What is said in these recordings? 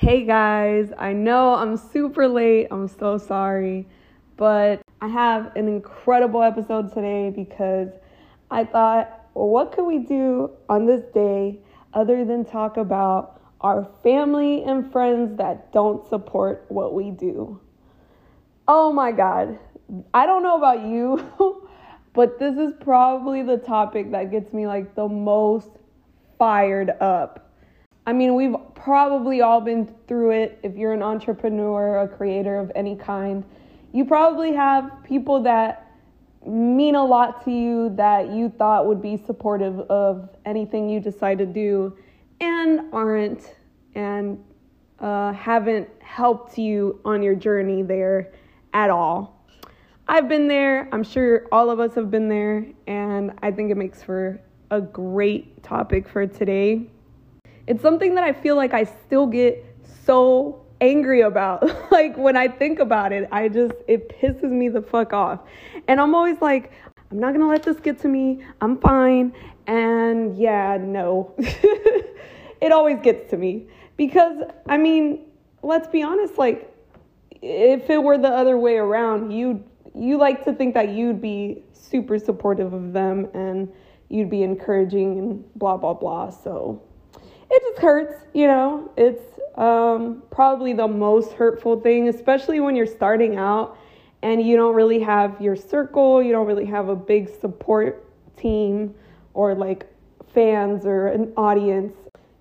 Hey guys, I know I'm super late. I'm so sorry. But I have an incredible episode today because I thought, well, what could we do on this day other than talk about our family and friends that don't support what we do? Oh my God. I don't know about you, but this is probably the topic that gets me like the most fired up I mean, we've probably all been through it. If you're an entrepreneur, a creator of any kind, you probably have people that mean a lot to you that you thought would be supportive of anything you decide to do and aren't and uh, haven't helped you on your journey there at all. I've been there. I'm sure all of us have been there. And I think it makes for a great topic for today. It's something that I feel like I still get so angry about. like when I think about it, I just, it pisses me the fuck off. And I'm always like, I'm not gonna let this get to me. I'm fine. And yeah, no. it always gets to me. Because, I mean, let's be honest, like, if it were the other way around, you you like to think that you'd be super supportive of them and you'd be encouraging and blah blah blah. So it just hurts, you know. It's um, probably the most hurtful thing, especially when you're starting out and you don't really have your circle, you don't really have a big support team or like fans or an audience.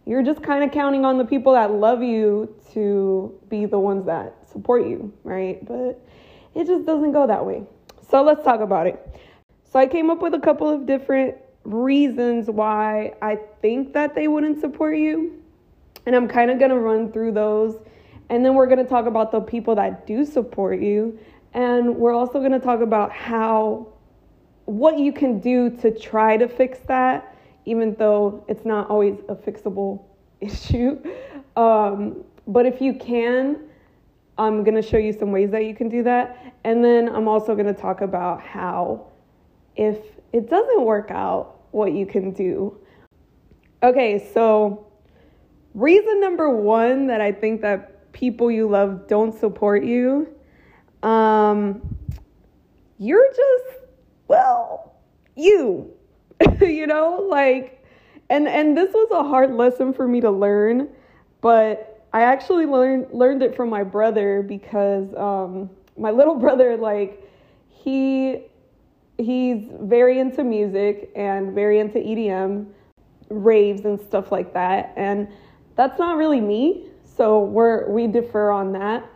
You're just kind of counting on the people that love you to be the ones that support you, right? But it just doesn't go that way. So let's talk about it. So I came up with a couple of different reasons why I think that they wouldn't support you. And I'm kind of going to run through those. And then we're going to talk about the people that do support you. And we're also going to talk about how, what you can do to try to fix that, even though it's not always a fixable issue. Um, but if you can, I'm going to show you some ways that you can do that. And then I'm also going to talk about how, if it doesn't work out, what you can do. Okay, so reason number one that I think that people you love don't support you, um, you're just, well, you, you know, like, and, and this was a hard lesson for me to learn, but I actually learned, learned it from my brother because, um, my little brother, like, he he's very into music and very into EDM, raves and stuff like that. And that's not really me, so we're we differ on that.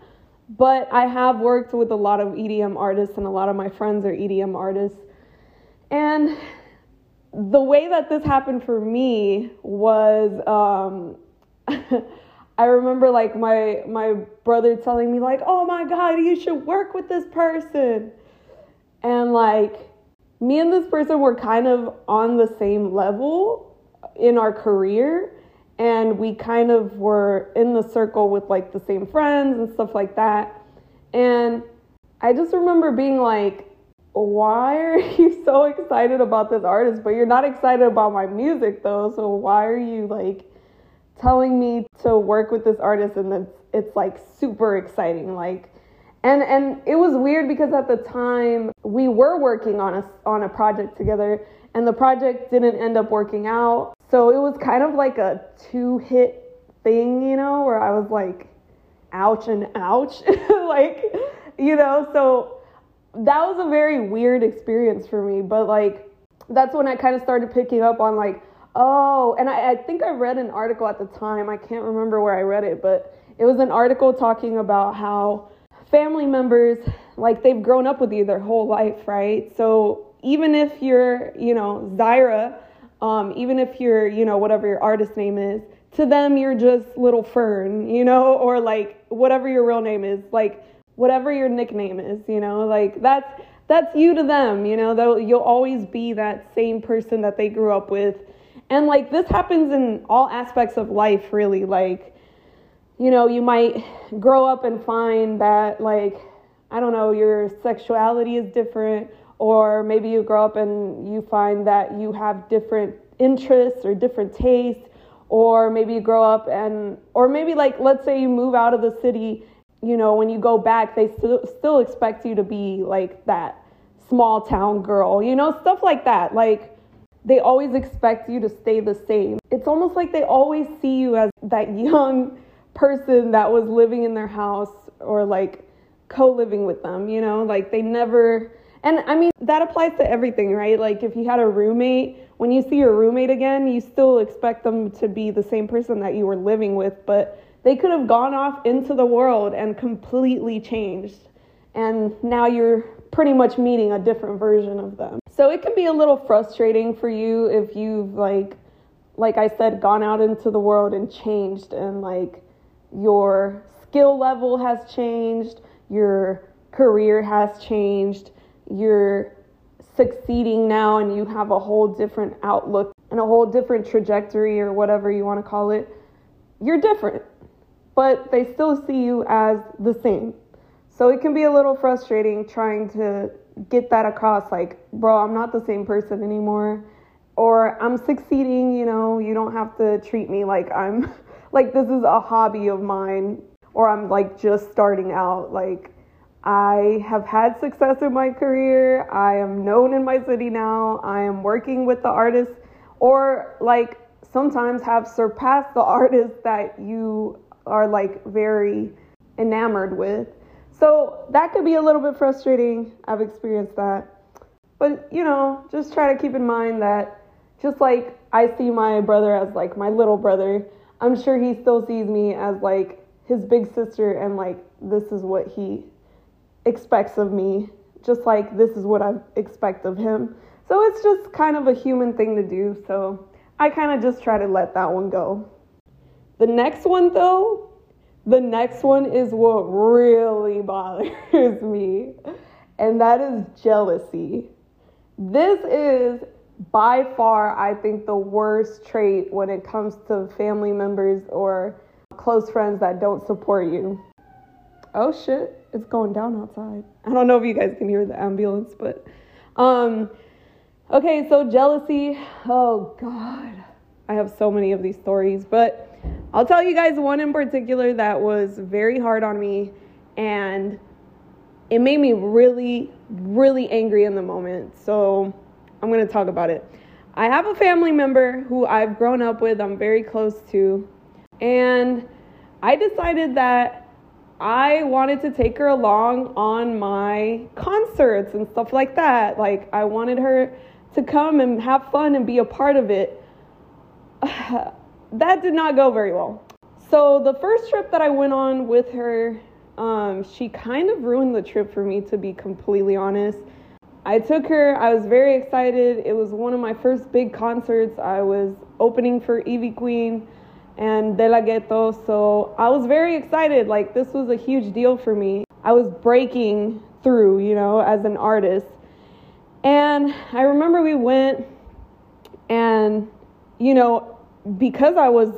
But I have worked with a lot of EDM artists and a lot of my friends are EDM artists. And the way that this happened for me was um, I remember like my my brother telling me like, "Oh my god, you should work with this person." And like me and this person were kind of on the same level in our career and we kind of were in the circle with like the same friends and stuff like that. And i just remember being like why are you so excited about this artist? But you're not excited about my music though so why are you like telling me to work with this artist? And it's it's like super exciting like and and it was weird because at the time we were working on a on a project together and the project didn't end up working out. So it was kind of like a two hit thing, you know, where I was like ouch and ouch like you know, so that was a very weird experience for me, but like that's when I kind of started picking up on like oh, and I, I think I read an article at the time. I can't remember where I read it, but it was an article talking about how family members, like they've grown up with you their whole life, right? So even if you're, you know, Zyra, um, even if you're, you know, whatever your artist name is, to them you're just little Fern, you know, or like whatever your real name is, like whatever your nickname is, you know, like that's that's you to them, you know, They'll, you'll always be that same person that they grew up with. And like this happens in all aspects of life, really. Like you know, you might grow up and find that, like, I don't know, your sexuality is different, or maybe you grow up and you find that you have different interests or different tastes, or maybe you grow up and or maybe like let's say you move out of the city you know when you go back they still still expect you to be like that small town girl you know stuff like that. Like they always expect you to stay the same. It's almost like they always see you as that young person that was living in their house or like co-living with them you know like they never and I mean, that applies to everything, right? Like if you had a roommate, when you see your roommate again, you still expect them to be the same person that you were living with, but they could have gone off into the world and completely changed. And now you're pretty much meeting a different version of them. So it can be a little frustrating for you if you've like like I said gone out into the world and changed and like your skill level has changed, your career has changed you're succeeding now and you have a whole different outlook and a whole different trajectory or whatever you want to call it, you're different. But they still see you as the same. So it can be a little frustrating trying to get that across like, bro, I'm not the same person anymore. Or I'm succeeding, you know, you don't have to treat me like I'm like this is a hobby of mine or I'm like just starting out. Like, I have had success in my career. I am known in my city now. I am working with the artists, or like sometimes have surpassed the artists that you are like very enamored with. So that could be a little bit frustrating. I've experienced that. But, you know, just try to keep in mind that just like I see my brother as like my little brother, I'm sure he still sees me as like his big sister and like this is what he expects of me, just like this is what I expect of him. So it's just kind of a human thing to do. So I kind of just try to let that one go. The next one, though, the next one is what really bothers me, and that is jealousy. This is by far, I think, the worst trait when it comes to family members or close friends that don't support you. Oh shit it's going down outside. I don't know if you guys can hear the ambulance, but um okay, so jealousy. Oh god. I have so many of these stories, but I'll tell you guys one in particular that was very hard on me and it made me really really angry in the moment. So I'm going to talk about it. I have a family member who I've grown up with, I'm very close to, and I decided that I wanted to take her along on my concerts and stuff like that. Like, I wanted her to come and have fun and be a part of it. that did not go very well. So, the first trip that I went on with her, um, she kind of ruined the trip for me, to be completely honest. I took her, I was very excited. It was one of my first big concerts. I was opening for Ivy Queen and De La Ghetto. So I was very excited. Like, this was a huge deal for me. I was breaking through, you know, as an artist. And I remember we went, and, you know, because I was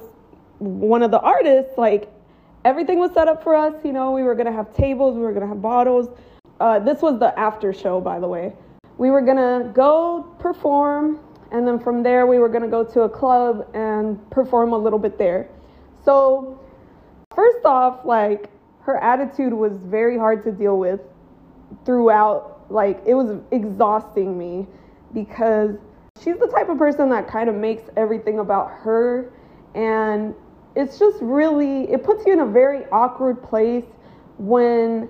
one of the artists, like, everything was set up for us. You know, we were going to have tables, we were going to have bottles. Uh, this was the after show, by the way. We were to go perform and then from there we were to go to a club and perform a little bit there. So, first off, like her attitude was very hard to deal with throughout. Like it was exhausting me because she's the type of person that kind of makes everything about her and it's just really it puts you in a very awkward place when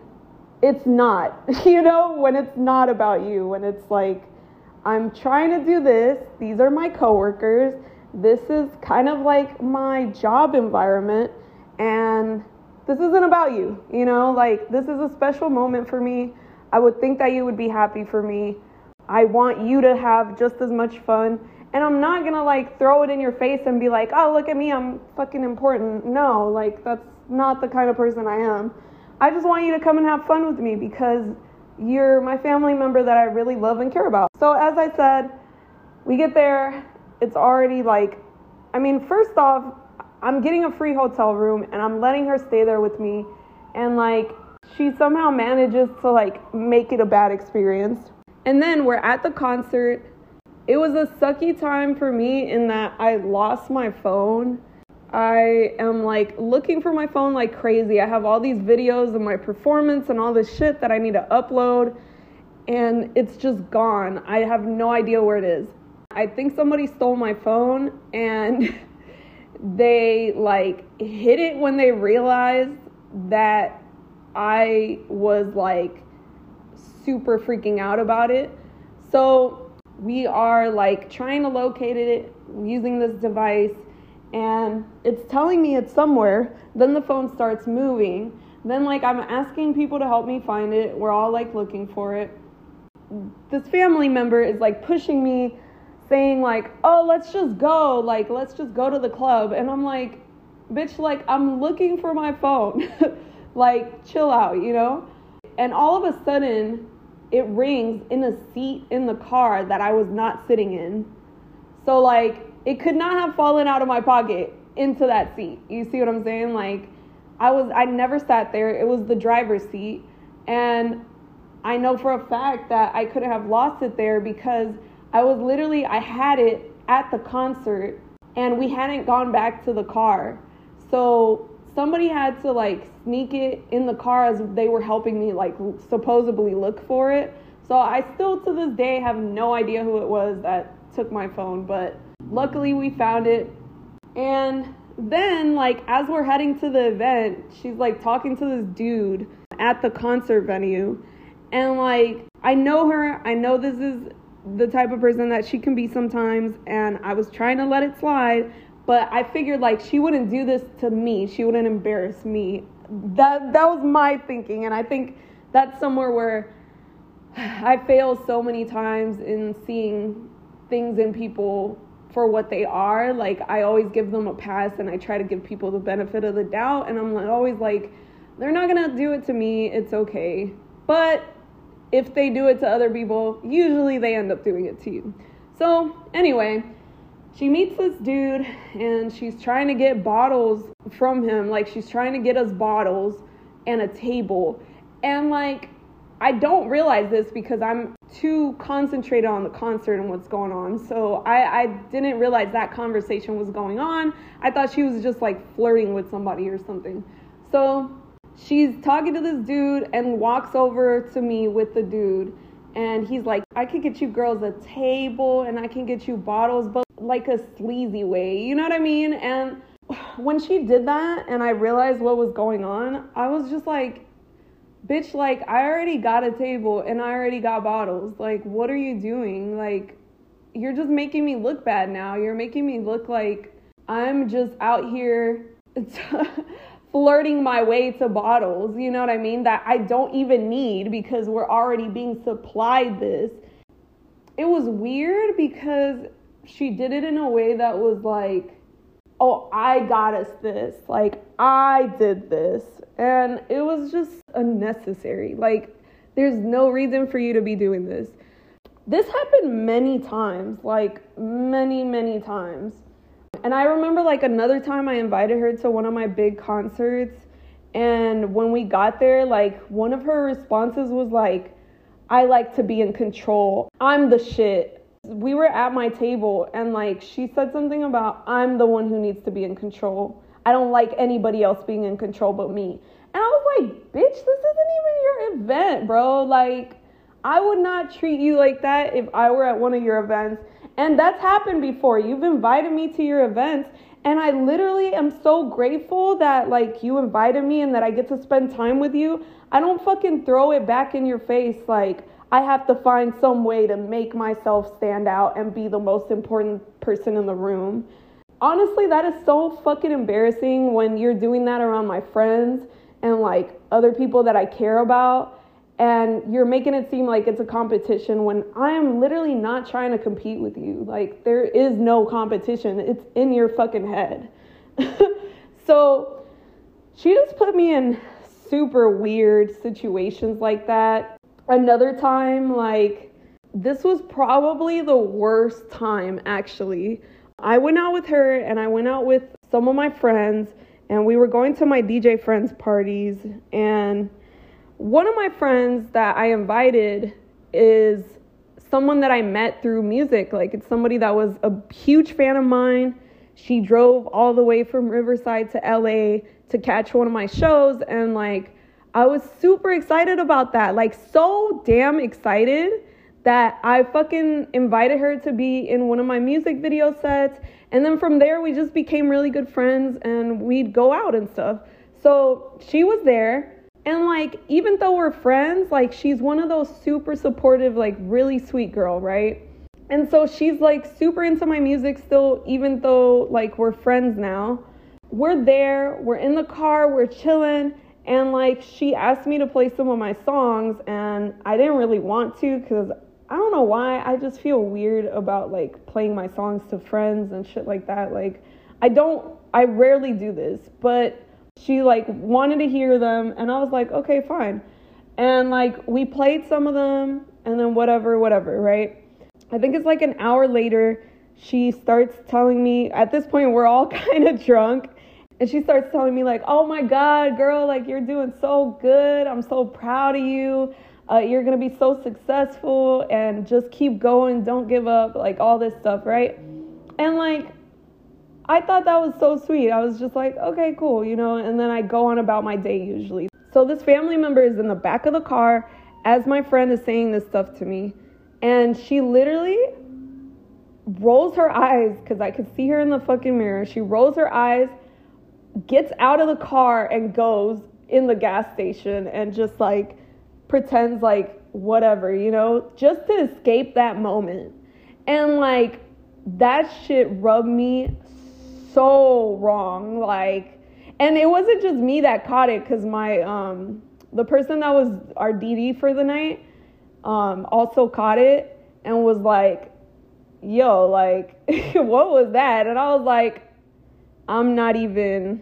it's not you know when it's not about you when it's like I'm trying to do this. These are my coworkers. This is kind of like my job environment. And this isn't about you, you know, like this is a special moment for me. I would think that you would be happy for me. I want you to have just as much fun. And I'm not gonna like throw it in your face and be like, oh, look at me, I'm fucking important. No, like that's not the kind of person I am. I just want you to come and have fun with me because you're my family member that I really love and care about. So, as I said, we get there, it's already like, I mean, first off, I'm getting a free hotel room and I'm letting her stay there with me. And like, she somehow manages to like make it a bad experience. And then we're at the concert. It was a sucky time for me in that I lost my phone I am like looking for my phone like crazy. I have all these videos of my performance and all this shit that I need to upload, and it's just gone. I have no idea where it is. I think somebody stole my phone and they like hit it when they realized that I was like super freaking out about it. So we are like trying to locate it using this device and it's telling me it's somewhere. Then the phone starts moving. Then like I'm asking people to help me find it. We're all like looking for it. This family member is like pushing me saying like, "Oh, let's just go. Like let's just go to the club." And I'm like, "Bitch, like I'm looking for my phone." like chill out, you know? And all of a sudden, it rings in a seat in the car that I was not sitting in. So like it could not have fallen out of my pocket into that seat. You see what I'm saying? Like I was I never sat there. It was the driver's seat and I know for a fact that I couldn't have lost it there because I was literally I had it at the concert and we hadn't gone back to the car. So somebody had to like sneak it in the car as they were helping me like supposedly look for it. So I still to this day have no idea who it was that took my phone, but luckily we found it. And then like as we're heading to the event, she's like talking to this dude at the concert venue. And like I know her, I know this is the type of person that she can be sometimes and I was trying to let it slide, but I figured like she wouldn't do this to me. She wouldn't embarrass me. That that was my thinking and I think that's somewhere where I fail so many times in seeing things in people for what they are. Like I always give them a pass and I try to give people the benefit of the doubt and I'm always like they're not going to do it to me. It's okay. But if they do it to other people, usually they end up doing it to you. So, anyway, she meets this dude and she's trying to get bottles from him. Like, she's trying to get us bottles and a table. And, like, I don't realize this because I'm too concentrated on the concert and what's going on. So I, I didn't realize that conversation was going on. I thought she was just like flirting with somebody or something. So she's talking to this dude and walks over to me with the dude and he's like, I can get you girls a table and I can get you bottles, but like a sleazy way. You know what I mean? And when she did that and I realized what was going on, I was just like, bitch, like, I already got a table and I already got bottles. Like, what are you doing? Like, you're just making me look bad now. You're making me look like I'm just out here. flirting my way to bottles, you know what I mean? That I don't even need because we're already being supplied this. It was weird because she did it in a way that was like, oh, I got us this. Like, I did this. And it was just unnecessary. Like, there's no reason for you to be doing this. This happened many times, like, many, many times. And I remember like another time I invited her to one of my big concerts. And when we got there, like one of her responses was like, I like to be in control. I'm the shit. We were at my table and like she said something about I'm the one who needs to be in control. I don't like anybody else being in control but me. And I was like, bitch, this isn't even your event, bro. Like, I would not treat you like that if I were at one of your events and that's happened before. You've invited me to your events and I literally am so grateful that like you invited me and that I get to spend time with you. I don't fucking throw it back in your face like I have to find some way to make myself stand out and be the most important person in the room. Honestly, that is so fucking embarrassing when you're doing that around my friends and like other people that I care about and you're making it seem like it's a competition when I am literally not trying to compete with you. Like, there is no competition, it's in your fucking head. so, she just put me in super weird situations like that. Another time, like, this was probably the worst time actually. I went out with her and I went out with some of my friends, and we were going to my DJ friends' parties and one of my friends that I invited is someone that I met through music. Like, it's somebody that was a huge fan of mine. she drove all the way from Riverside to LA to catch one of my shows. And like, I was super excited about that. Like, so damn excited that I fucking invited her to be in one of my music video sets. And then from there, we just became really good friends and we'd go out and stuff. So she was there. And like, even though we're friends, like, she's one of those super supportive, like, really sweet girl, right? And so she's like super into my music still, even though like we're friends now. We're there, we're in the car, we're chilling. And like, she asked me to play some of my songs, and I didn't really want to because I don't know why. I just feel weird about like playing my songs to friends and shit like that. Like, I don't, I rarely do this, but she like wanted to hear them, and I was like, okay, fine. And like, we played some of them, and then whatever, whatever, right? I think it's like an hour later, she starts telling me, at this point, we're all kind of drunk. And she starts telling me, like, oh my God, girl, like, you're doing so good. I'm so proud of you uh, you're gonna be so successful and just keep going, don't give up, like all this stuff, right? And like, I thought that was so sweet. I was just like, okay, cool, you know, and then I go on about my day usually. So this family member is in the back of the car as my friend is saying this stuff to me, and she literally rolls her eyes because I could see her in the fucking mirror. She rolls her eyes, gets out of the car, and goes in the gas station and just like pretends like whatever, you know, just to escape that moment. And like that shit rubbed me so wrong. Like, and it wasn't just me that caught it because my, um, the person that was our DD for the night, um, also caught it and was like, yo, like, what was that? And I was like, I'm not even,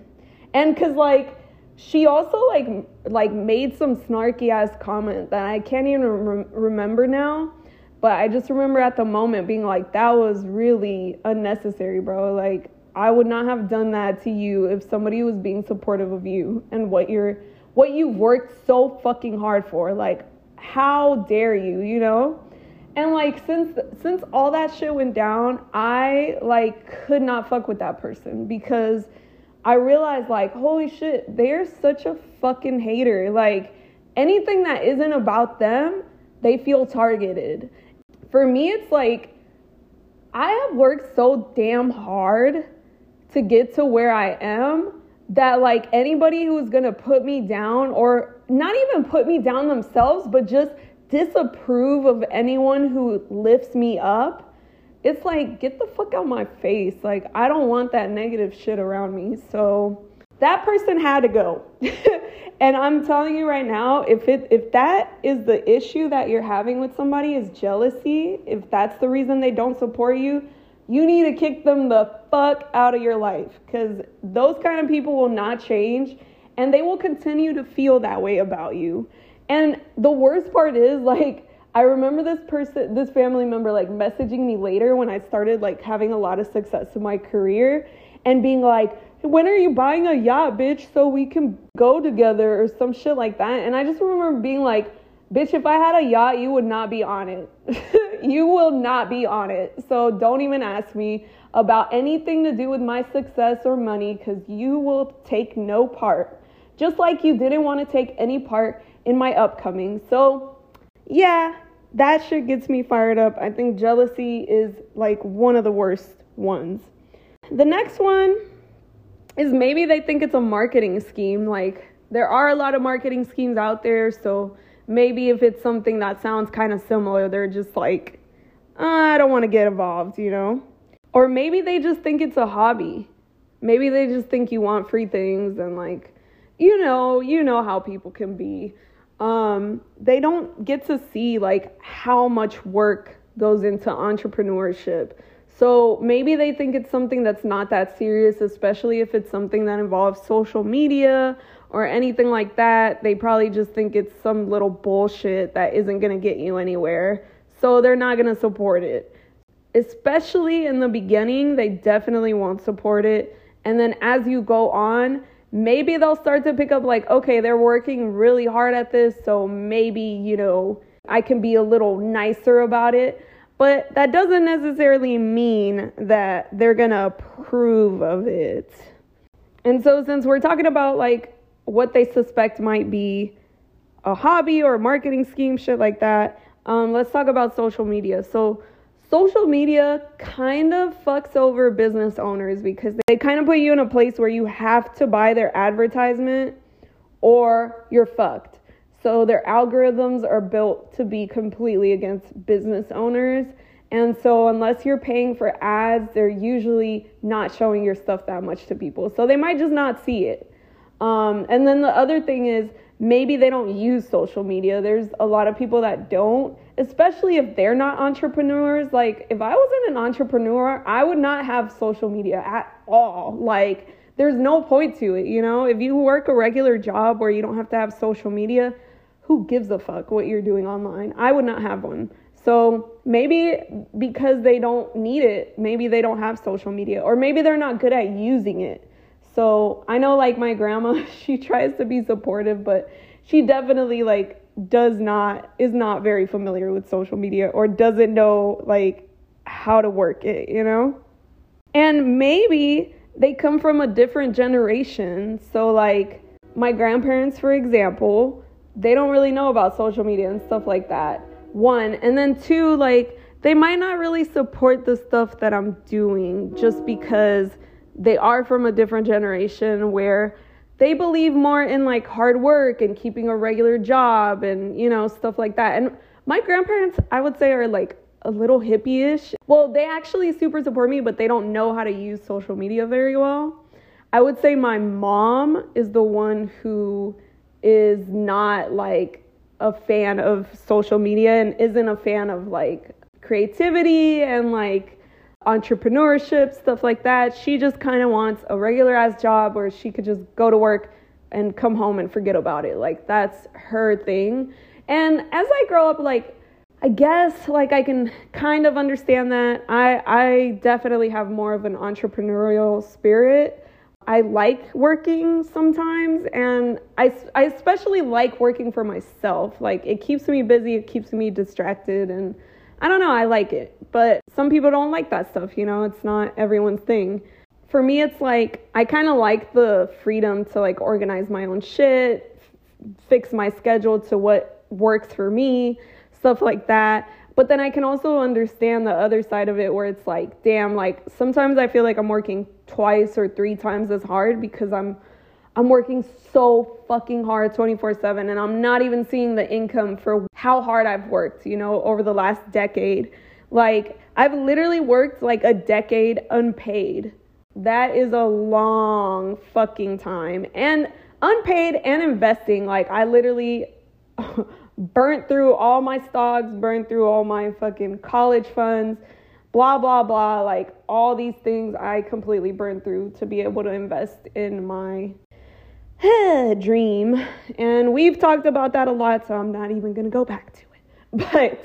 and cause like, she also like like made some snarky ass comment that I can't even re- remember now, but I just remember at the moment being like that was really unnecessary, bro. Like I would not have done that to you if somebody was being supportive of you and what you're what you've worked so fucking hard for. Like how dare you, you know? And like since since all that shit went down, I like could not fuck with that person because I realized like, holy shit, they're such a fucking hater. Like anything that isn't about them, they feel targeted. For me, it's like I have worked so damn hard to get to where I am that like anybody who's gonna put me down or not even put me down themselves, but just disapprove of anyone who lifts me up it's like get the fuck out my face. Like i don't want that negative shit around me. So that person had to go. And i'm telling you right now if it if that is the issue that you're having with somebody is jealousy if that's the reason they don't support you you need to kick them the fuck out of your life. Because those kind of people will not change and they will continue to feel that way about you. And the worst part is like I remember this person, this family member, like messaging me later when I started like having a lot of success in my career and being like, when are you buying a yacht, bitch, so we can go together or some shit like that. And I just remember being like, bitch, if I had a yacht, you would not be on it. you will not be on it. So don't even ask me about anything to do with my success or money because you will take no part. Just like you didn't want to take any part in my upcoming. So yeah, that shit gets me fired up. I think jealousy is like one of the worst ones. The next one is maybe they think it's a marketing scheme. Like, there are a lot of marketing schemes out there, so maybe if it's something that sounds kind of similar, they're just like, uh, I don't want to get involved, you know? Or maybe they just think it's a hobby. Maybe they just think you want free things and like, you know, you know how people can be um, they don't get to see like how much work goes into entrepreneurship. So maybe they think it's something that's not that serious, especially if it's something that involves social media or anything like that. They probably just think it's some little bullshit that isn't going to get you anywhere. So they're not going to support it. Especially in the beginning, they definitely won't support it. And then as you go on, maybe they'll start to pick up like okay they're working really hard at this so maybe you know i can be a little nicer about it But that doesn't necessarily mean that they're to approve of it. And so, since we're talking about like what they suspect might be a hobby or a marketing scheme, shit like that, um, let's talk about social media. So, social media kind of fucks over business owners because they kind of put you in a place where you have to buy their advertisement or you're fucked. So their algorithms are built to be completely against business owners. And so, unless you're paying for ads, they're usually not showing your stuff that much to people. So, they might just not see it. Um, and then the other thing is, maybe they don't use social media. There's a lot of people that don't, especially if they're not entrepreneurs. Like, if I wasn't an entrepreneur, I would not have social media at all. Like, there's no point to it, you know? If you work a regular job where you don't have to have social media, who gives a fuck what you're doing online? I would not have one. So maybe because they don't need it, maybe they don't have social media, or maybe they're not good at using it. So I know like my grandma, she tries to be supportive, but she definitely like does not is not very familiar with social media or doesn't know like how to work it, you know? And maybe they come from a different generation. So like my grandparents for example, they don't really know about social media and stuff like that. One, and then two, like they might not really support the stuff that I'm doing just because they are from a different generation where they believe more in like hard work and keeping a regular job and you know stuff like that. And my grandparents, I would say, are like a little hippie-ish. Well, they actually super support me, but they don't know how to use social media very well. I would say my mom is the one who is not like a fan of social media and isn't a fan of like creativity and like entrepreneurship, stuff like that. She just kind of wants a regular ass job where she could just go to work and come home and forget about it. Like that's her thing. And as I grow up, like I guess like I can kind of understand that. I I definitely have more of an entrepreneurial spirit. I like working sometimes and I, I especially like working for myself. Like it keeps me busy, it keeps me distracted and I don't know, I like it. But some people don't like that stuff, you know, it's not everyone's thing. For me it's like I kind of like the freedom to like organize my own shit, fix my schedule to what works for me, stuff like that. But then I can also understand the other side of it where it's like, damn, like sometimes I feel like I'm working twice or three times as hard because I'm I'm working so fucking hard 24/7 and I'm not even seeing the income for how hard I've worked, you know, over the last decade. Like I've literally worked like a decade unpaid. That is a long fucking time. And unpaid and investing, like I literally burnt through all my stocks, burnt through all my fucking college funds, blah, blah, blah. Like all these things I completely burned through to be able to invest in my dream. And we've talked about that a lot, so I'm not even going to go back to it. But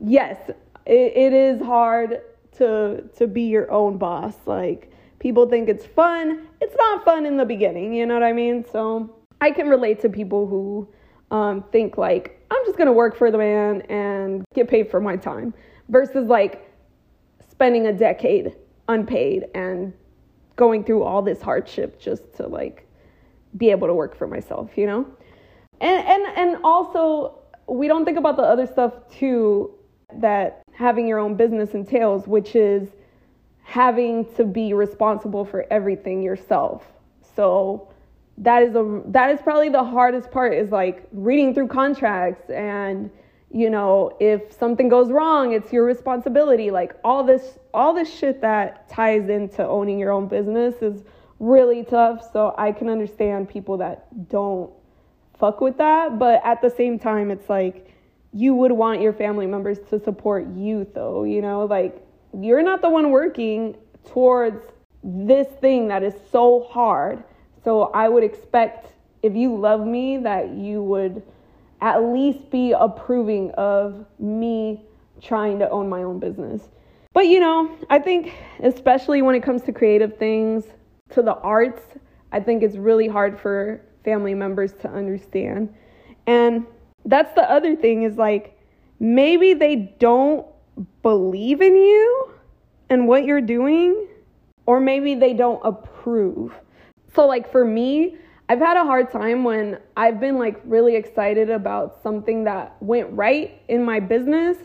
yes, it, it is hard to to be your own boss. Like people think it's fun. It's not fun in the beginning, you know what I mean? So I can relate to people who um, think like I'm just gonna work for the man and get paid for my time versus like spending a decade unpaid and going through all this hardship just to like be able to work for myself, you know? And and and also we don't think about the other stuff too that having your own business entails, which is having to be responsible for everything yourself. So that is a that is probably the hardest part is like reading through contracts and you know if something goes wrong it's your responsibility like all this all this shit that ties into owning your own business is really tough so i can understand people that don't fuck with that but at the same time it's like you would want your family members to support you though you know like you're not the one working towards this thing that is so hard so I would expect if you love me that you would at least be approving of me trying to own my own business. But you know, I think especially when it comes to creative things, to the arts, I think it's really hard for family members to understand. And that's the other thing is like maybe they don't believe in you and what you're doing, or maybe they don't approve. So, like for me, I've had a hard time when I've been like really excited about something that went right in my business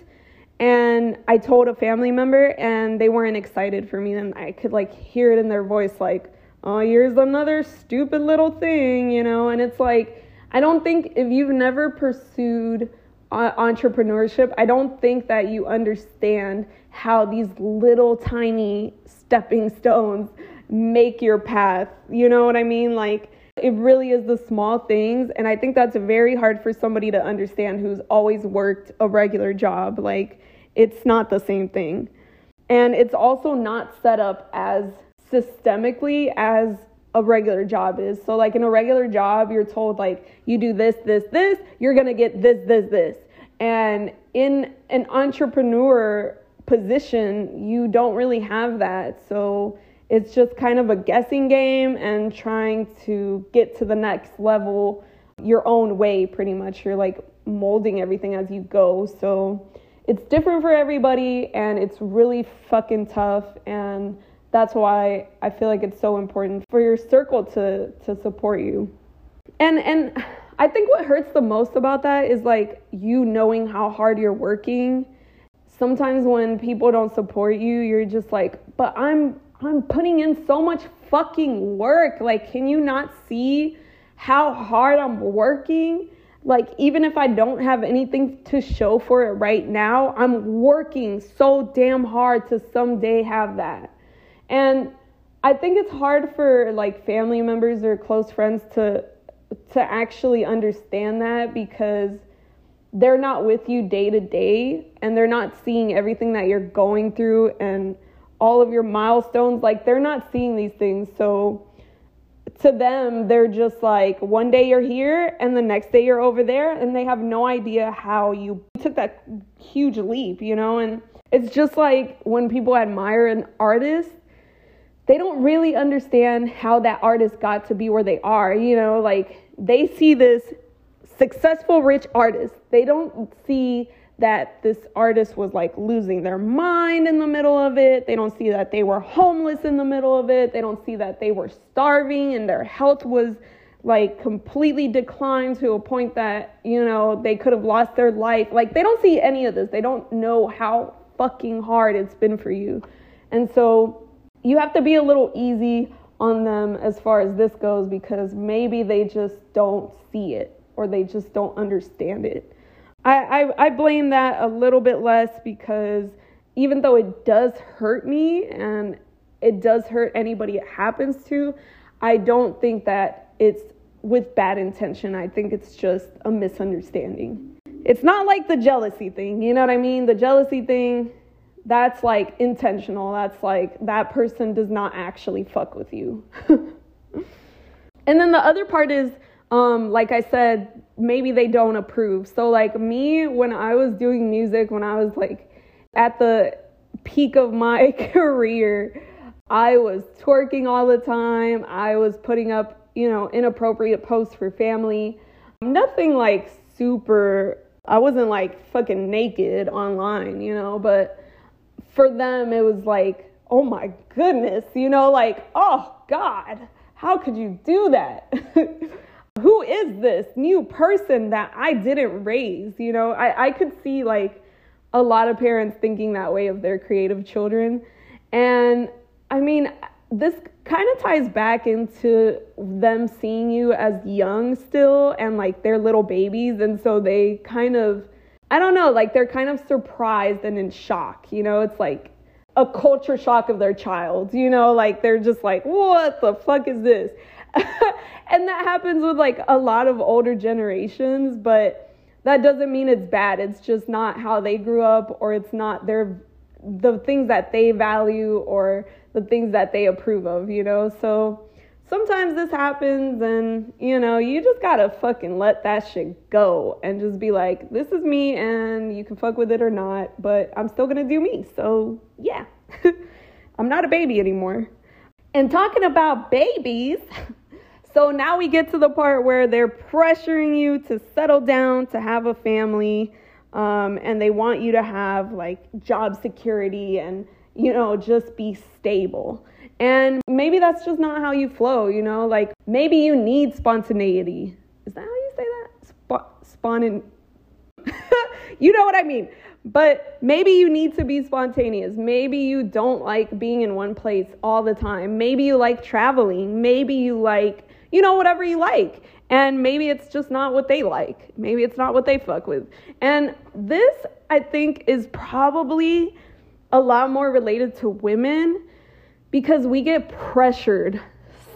and I told a family member and they weren't excited for me and I could like hear it in their voice like, "Oh, here's another stupid little thing," you know, and it's like I don't think if you've never pursued uh, entrepreneurship, I don't think that you understand how these little tiny stepping stones make your path. You know what I mean? Like, it really is the small things. And I think that's very hard for somebody to understand who's always worked a regular job. Like, it's not the same thing. And it's also not set up as systemically as a regular job is. So, like in a regular job, you're told, like, you do this, this, this, you're gonna get this, this, this. And in an entrepreneur position, you don't really have that. So, it's just kind of a guessing game and trying to get to the next level your own way, pretty much. You're like molding everything as you go. So, it's different for everybody and it's really fucking tough. And that's why I feel like it's so important for your circle to to support you. And and I think what hurts the most about that is like you knowing how hard you're working. Sometimes when people don't support you, you're just like, "But I'm I'm putting in so much fucking work. Like, can you not see how hard I'm working?" Like, even if I don't have anything to show for it right now, I'm working so damn hard to someday have that. And I think it's hard for like family members or close friends to to actually understand that because they're not with you day to day and they're not seeing everything that you're going through and all of your milestones like they're not seeing these things so to them they're just like one day you're here and the next day you're over there and they have no idea how you took that huge leap you know and it's just like when people admire an artist they don't really understand how that artist got to be where they are. You know, like they see this successful, rich artist. They don't see that this artist was like losing their mind in the middle of it. They don't see that they were homeless in the middle of it. They don't see that they were starving and their health was like completely declined to a point that, you know, they could have lost their life. Like they don't see any of this. They don't know how fucking hard it's been for you. And so you have to be a little easy on them as far as this goes because maybe they just don't see it or they just don't understand it. I, I, I blame that a little bit less because even though it does hurt me and it does hurt anybody it happens to, I don't think that it's with bad intention. I think it's just a misunderstanding. It's not like the jealousy thing, you know what I mean? The jealousy thing, that's like intentional. That's like that person does not actually fuck with you. and then the other part is, um, like I said, maybe they don't approve. So, like me, when I was doing music, when I was like at the peak of my career, I was twerking all the time. I was putting up, you know, inappropriate posts for family. Nothing like super, I wasn't like fucking naked online, you know, but for them, it was like, oh my goodness, you know, like, oh God, how could you do that? Who is this new person that I didn't raise? You know, I, I could see like a lot of parents thinking that way of their creative children. And I mean, this kind of ties back into them seeing you as young still and like they're little babies. And so they kind of I don't know, like they're kind of surprised and in shock. You know, it's like a culture shock of their child, you know, like they're just like, what the fuck is this? and that happens with like a lot of older generations, but that doesn't mean it's bad. It's just not how they grew up or it's not their the things that they value or the things that they approve of, you know? So sometimes this happens and you know you just gotta fucking let that shit go and just be like this is me and you can fuck with it or not but i'm still gonna do me so yeah i'm not a baby anymore and talking about babies so now we get to the part where they're pressuring you to settle down to have a family um, and they want you to have like job security and you know just be stable and maybe that's just not how you flow you know like maybe you need spontaneity is that how you say that Sp- you know what i mean but maybe you need to be spontaneous. Maybe you don't like being in one place all the time. Maybe you like traveling. Maybe you like, you know, whatever you like. And maybe it's just not what they like. Maybe it's not what they fuck with. And this, I think, is probably a lot more related to women because we get pressured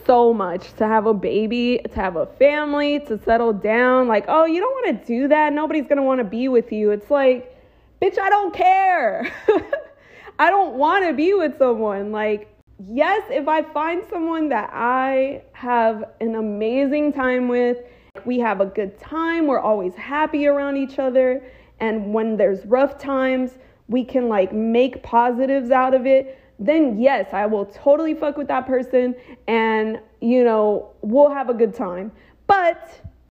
so much to have a baby, to have a family, to settle down. Like, oh, you don't want to do that. Nobody's going to want to be with you. It's like, bitch, I don't care. I don't want to be with someone. Like, yes, if I find someone that I have an amazing time with, we have a good time, we're always happy around each other, and when there's rough times, we can like make positives out of it, then yes, I will totally fuck with that person and, you know, we'll have a good time. But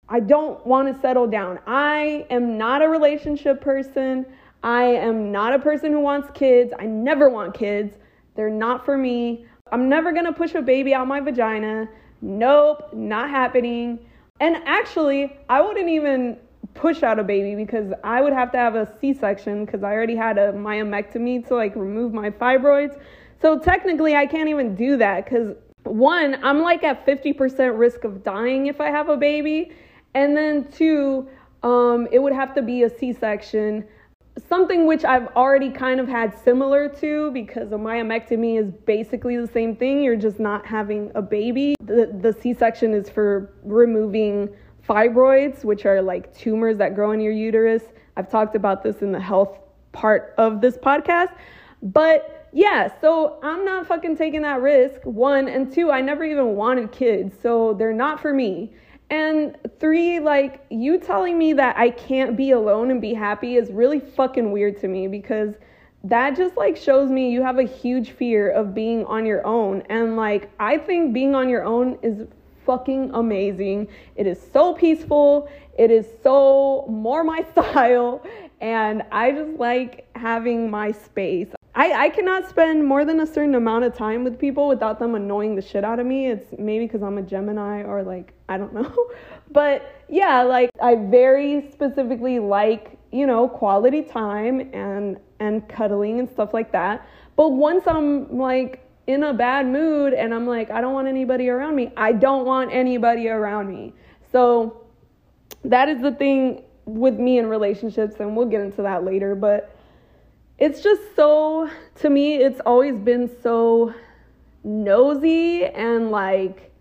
I don't want to settle down. I am not a relationship person. I am not a person who wants kids. I never want kids. They're not for me. I'm never gonna push a baby out my vagina. Nope, not happening. And actually, I wouldn't even push out a baby because I would have to have a C section because I already had a myomectomy to like remove my fibroids. So technically, I can't even do that because one, I'm like at 50% risk of dying if I have a baby. And then two, um, it would have to be a C section something which I've already kind of had similar to because a myomectomy is basically the same thing. You're just not having a baby. The, the C section is for removing fibroids, which are like tumors that grow in your uterus. I've talked about this in the health part of this podcast. But yeah, so I'm not fucking taking that risk. One, and two, I never even wanted kids, so they're not for me. And three, like you telling me that I can't be alone and be happy is really fucking weird to me because that just like shows me you have a huge fear of being on your own. And like I think being on your own is fucking amazing. It is so peaceful. It is so more my style. And I just like having my space. I, I cannot spend more than a certain amount of time with people without them annoying the shit out of me. It's maybe because I'm a Gemini or like, I don't know. But yeah, like I very specifically like, you know, quality time and and cuddling and stuff like that. But once I'm like in a bad mood and I'm like, I don't want anybody around me, I don't want anybody around me. So that is the thing with me in relationships, and we'll get into that later. But it's just so, to me, it's always been so nosy and like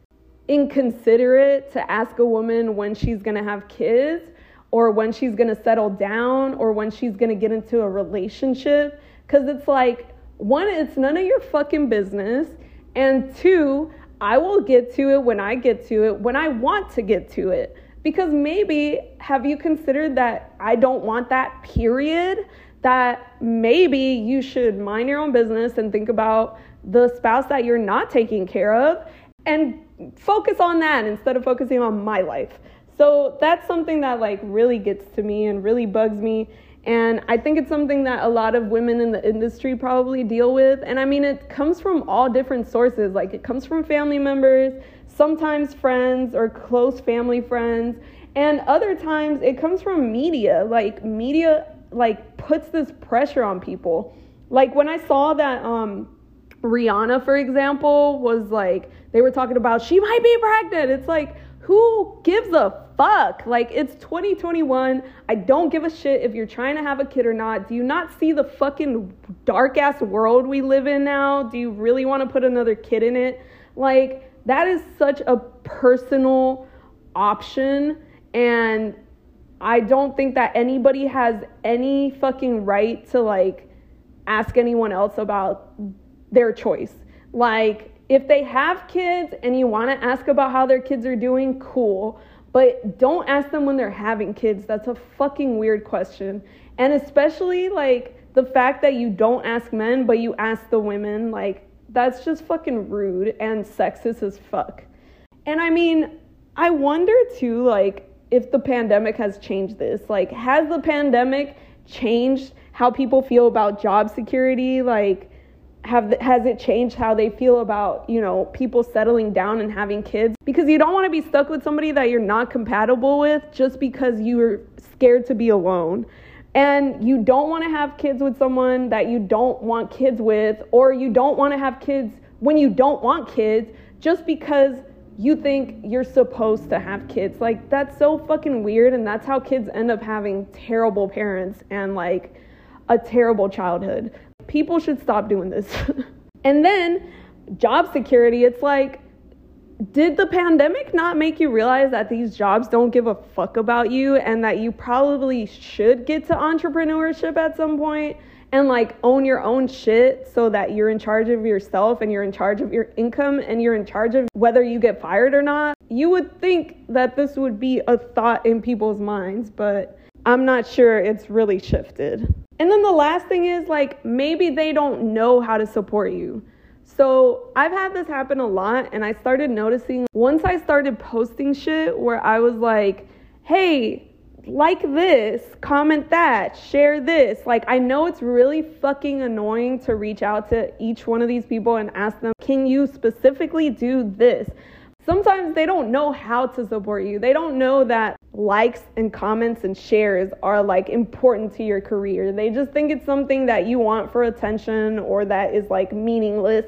inconsiderate to ask a woman when she's gonna have kids or when she's gonna settle down or when she's gonna get into a relationship. Cause it's like, one, it's none of your fucking business. And two, I will get to it when I get to it, when I want to get to it. Because maybe, have you considered that I don't want that period? That maybe you should mind your own business and think about the spouse that you're not taking care of and focus on that instead of focusing on my life. So that's something that like really gets to me and really bugs me. And I think it's something that a lot of women in the industry probably deal with. And I mean, it comes from all different sources. Like, it comes from family members, sometimes friends or close family friends. And other times it comes from media. Like, media like puts this pressure on people. Like when I saw that um Rihanna, for example, was like they were talking about she might be pregnant. It's like who gives a fuck? Like it's 2021. I don't give a shit if you're trying to have a kid or not. Do you not see the fucking dark ass world we live in now? Do you really want to put another kid in it? Like that is such a personal option and I don't think that anybody has any fucking right to like ask anyone else about their choice. Like, if they have kids and you want to ask about how their kids are doing, cool. But don't ask them when they're having kids. That's a fucking weird question. And especially like the fact that you don't ask men, but you ask the women, like, that's just fucking rude and sexist as fuck. And I mean, I wonder too, like, if the pandemic has changed this. Like, has the pandemic changed how people feel about job security? Like, have has it changed how they feel about you know people settling down and having kids because you don't want to be stuck with somebody that you're not compatible with just because you're scared to be alone and you don't want to have kids with someone that you don't want kids with or you don't want to have kids when you don't want kids just because you think you're supposed to have kids. Like that's so fucking weird and that's how kids end up having terrible parents and like a terrible childhood. People should stop doing this. and then job security, it's like, did the pandemic not make you realize that these jobs don't give a fuck about you and that you probably should get to entrepreneurship at some point and like own your own shit so that you're in charge of yourself and you're in charge of your income and you're in charge of whether you get fired or not? You would think that this would be a thought in people's minds, but I'm not sure it's really shifted. And then the last thing is like maybe they don't know how to support you. So I've had this happen a lot, and I started noticing once I started posting shit where I was like, hey, like this, comment that, share this. Like, I know it's really fucking annoying to reach out to each one of these people and ask them, can you specifically do this? sometimes they don't know how to support you. They don't know that likes and comments and shares are like important to your career. They just think it's something that you want for attention or that is like meaningless.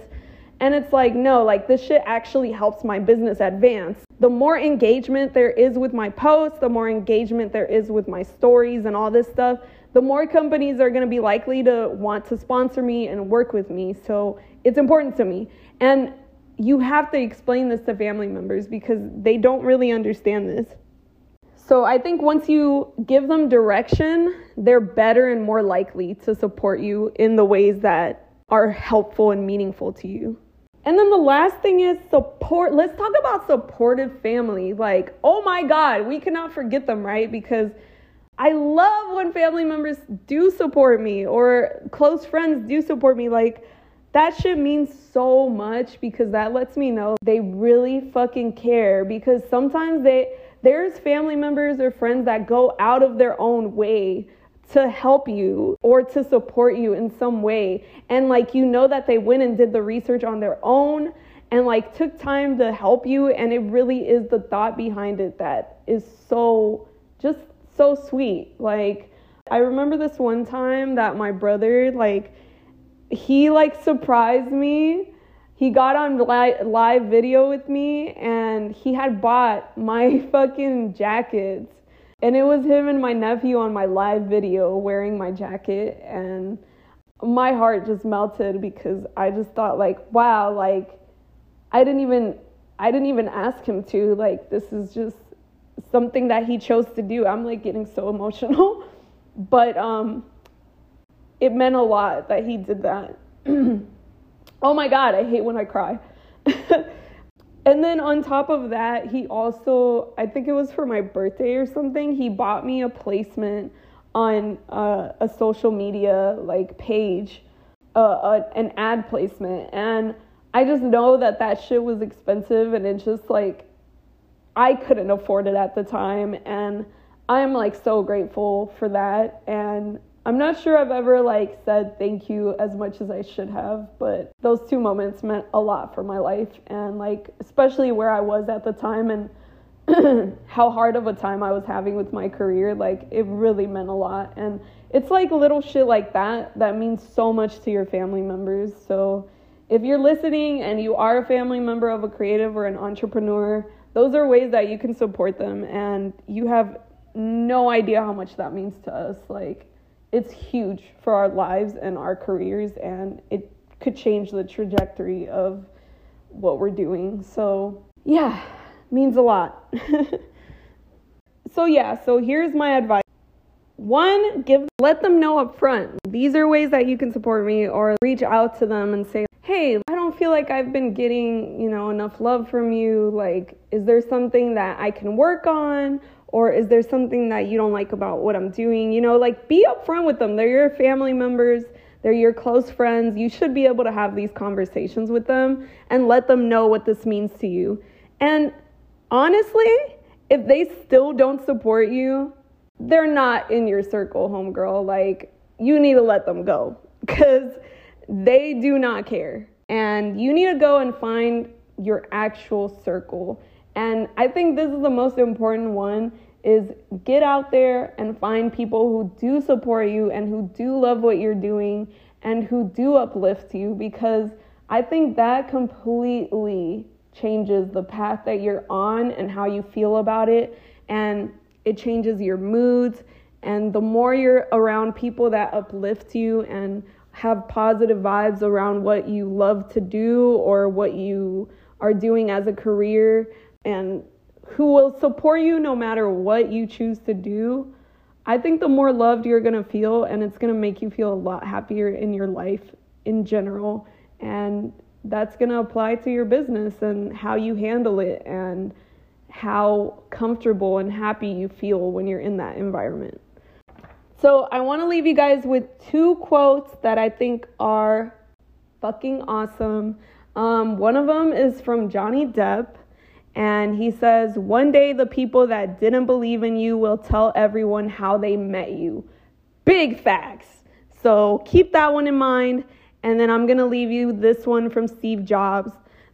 And it's like, no, like this shit actually helps my business advance. The more engagement there is with my posts, the more engagement there is with my stories and all this stuff, the more companies are gonna be likely to want to sponsor me and work with me. So it's important to me. And you have to explain this to family members because they don't really understand this. So I think once you give them direction, they're better and more likely to support you in the ways that are helpful and meaningful to you. And then the last thing is support. Let's talk about supportive family. Like, oh my God, we cannot forget them, right? Because I love when family members do support me or close friends do support me. Like, that shit means so much because that lets me know they really fucking care because sometimes they there's family members or friends that go out of their own way to help you or to support you in some way and like you know that they went and did the research on their own and like took time to help you and it really is the thought behind it that is so just so sweet like i remember this one time that my brother like he like surprised me. He got on li- live video with me and he had bought my fucking jackets. And it was him and my nephew on my live video wearing my jacket and my heart just melted because I just thought like, wow, like I didn't even I didn't even ask him to. Like this is just something that he chose to do. I'm like getting so emotional. but um it meant a lot that he did that. oh my God, I hate when I cry. and then on top of that, he also, I think it was for my birthday or something, he bought me a placement on uh, a social media like page, uh, uh, an ad placement. And I just know that that shit was expensive and it just like, I couldn't afford it at the time. And I'm like so grateful for that. And I'm not sure I've ever like said thank you as much as I should have, but those two moments meant a lot for my life and like especially where I was at the time and how hard of a time I was having with my career, like it really meant a lot. And it's like little shit like that that means so much to your family members. So if you're listening and you are a family member of a creative or an entrepreneur, those are ways that you can support them and you have no idea how much that means to us. Like it's huge for our lives and our careers and it could change the trajectory of what we're doing. So, yeah, means a lot. so, yeah, so here's my advice. One, give let them know up front. These are ways that you can support me or reach out to them and say, "Hey, I don't feel like I've been getting, you know, enough love from you. Like, is there something that I can work on or is there something that you don't like about what I'm doing? You know, like be upfront with them. They're your family members, they're your close friends. You should be able to have these conversations with them and let them know what this means to you. And honestly, if they still don't support you, they're not in your circle, homegirl. Like, you need to let them go because they do not care. And you need to go and find your actual circle. And I think this is the most important one is get out there and find people who do support you and who do love what you're doing and who do uplift you because I think that completely changes the path that you're on and how you feel about it. And it changes your moods. And the more you're around people that uplift you and have positive vibes around what you love to do or what you are doing as a career and who will support you no matter what you choose to do, I think the more loved you're gonna feel, and it's gonna make you feel a lot happier in your life in general. And that's gonna apply to your business and how you handle it and how comfortable and happy you feel when you're in that environment. So, I wanna leave you guys with two quotes that I think are fucking awesome. Um, one of them is from Johnny Depp. And he says, One day the people that didn't believe in you will tell everyone how they met you. Big facts. So keep that one in mind. And then I'm going to leave you this one from Steve Jobs.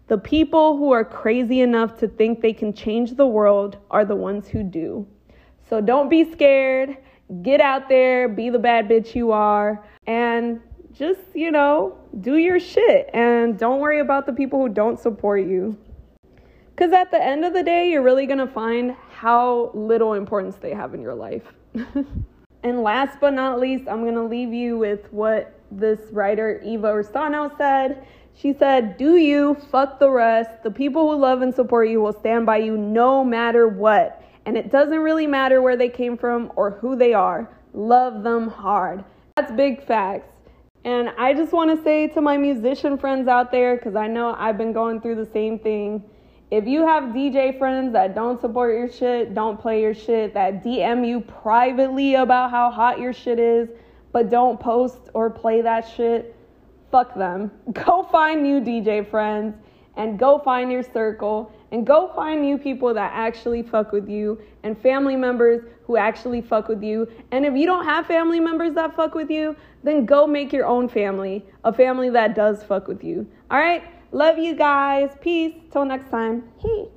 The people who are crazy enough to think they can change the world are the ones who do. So don't be scared. Get out there, be the bad bitch you are, and just, you know, do your shit. And don't worry about the people who don't support you. Because at the end of the day, you're really going to find how little importance they have in your life. and last but not least, I'm going to leave you with what this writer, Eva Rustano, said. She said, Do you fuck the rest? The people who love and support you will stand by you no matter what. And it doesn't really matter where they came from or who they are. Love them hard. That's big facts. And I just want to say to my musician friends out there, because I know I've been going through the same thing if you have DJ friends that don't support your shit, don't play your shit, that DM you privately about how hot your shit is, but don't post or play that shit, fuck them. Go find new DJ friends and go find your circle and go find new people that actually fuck with you and family members who actually fuck with you. And if you don't have family members that fuck with you, then go make your own family, a family that does fuck with you. All right? Love you guys. Peace. Till next time. Hey.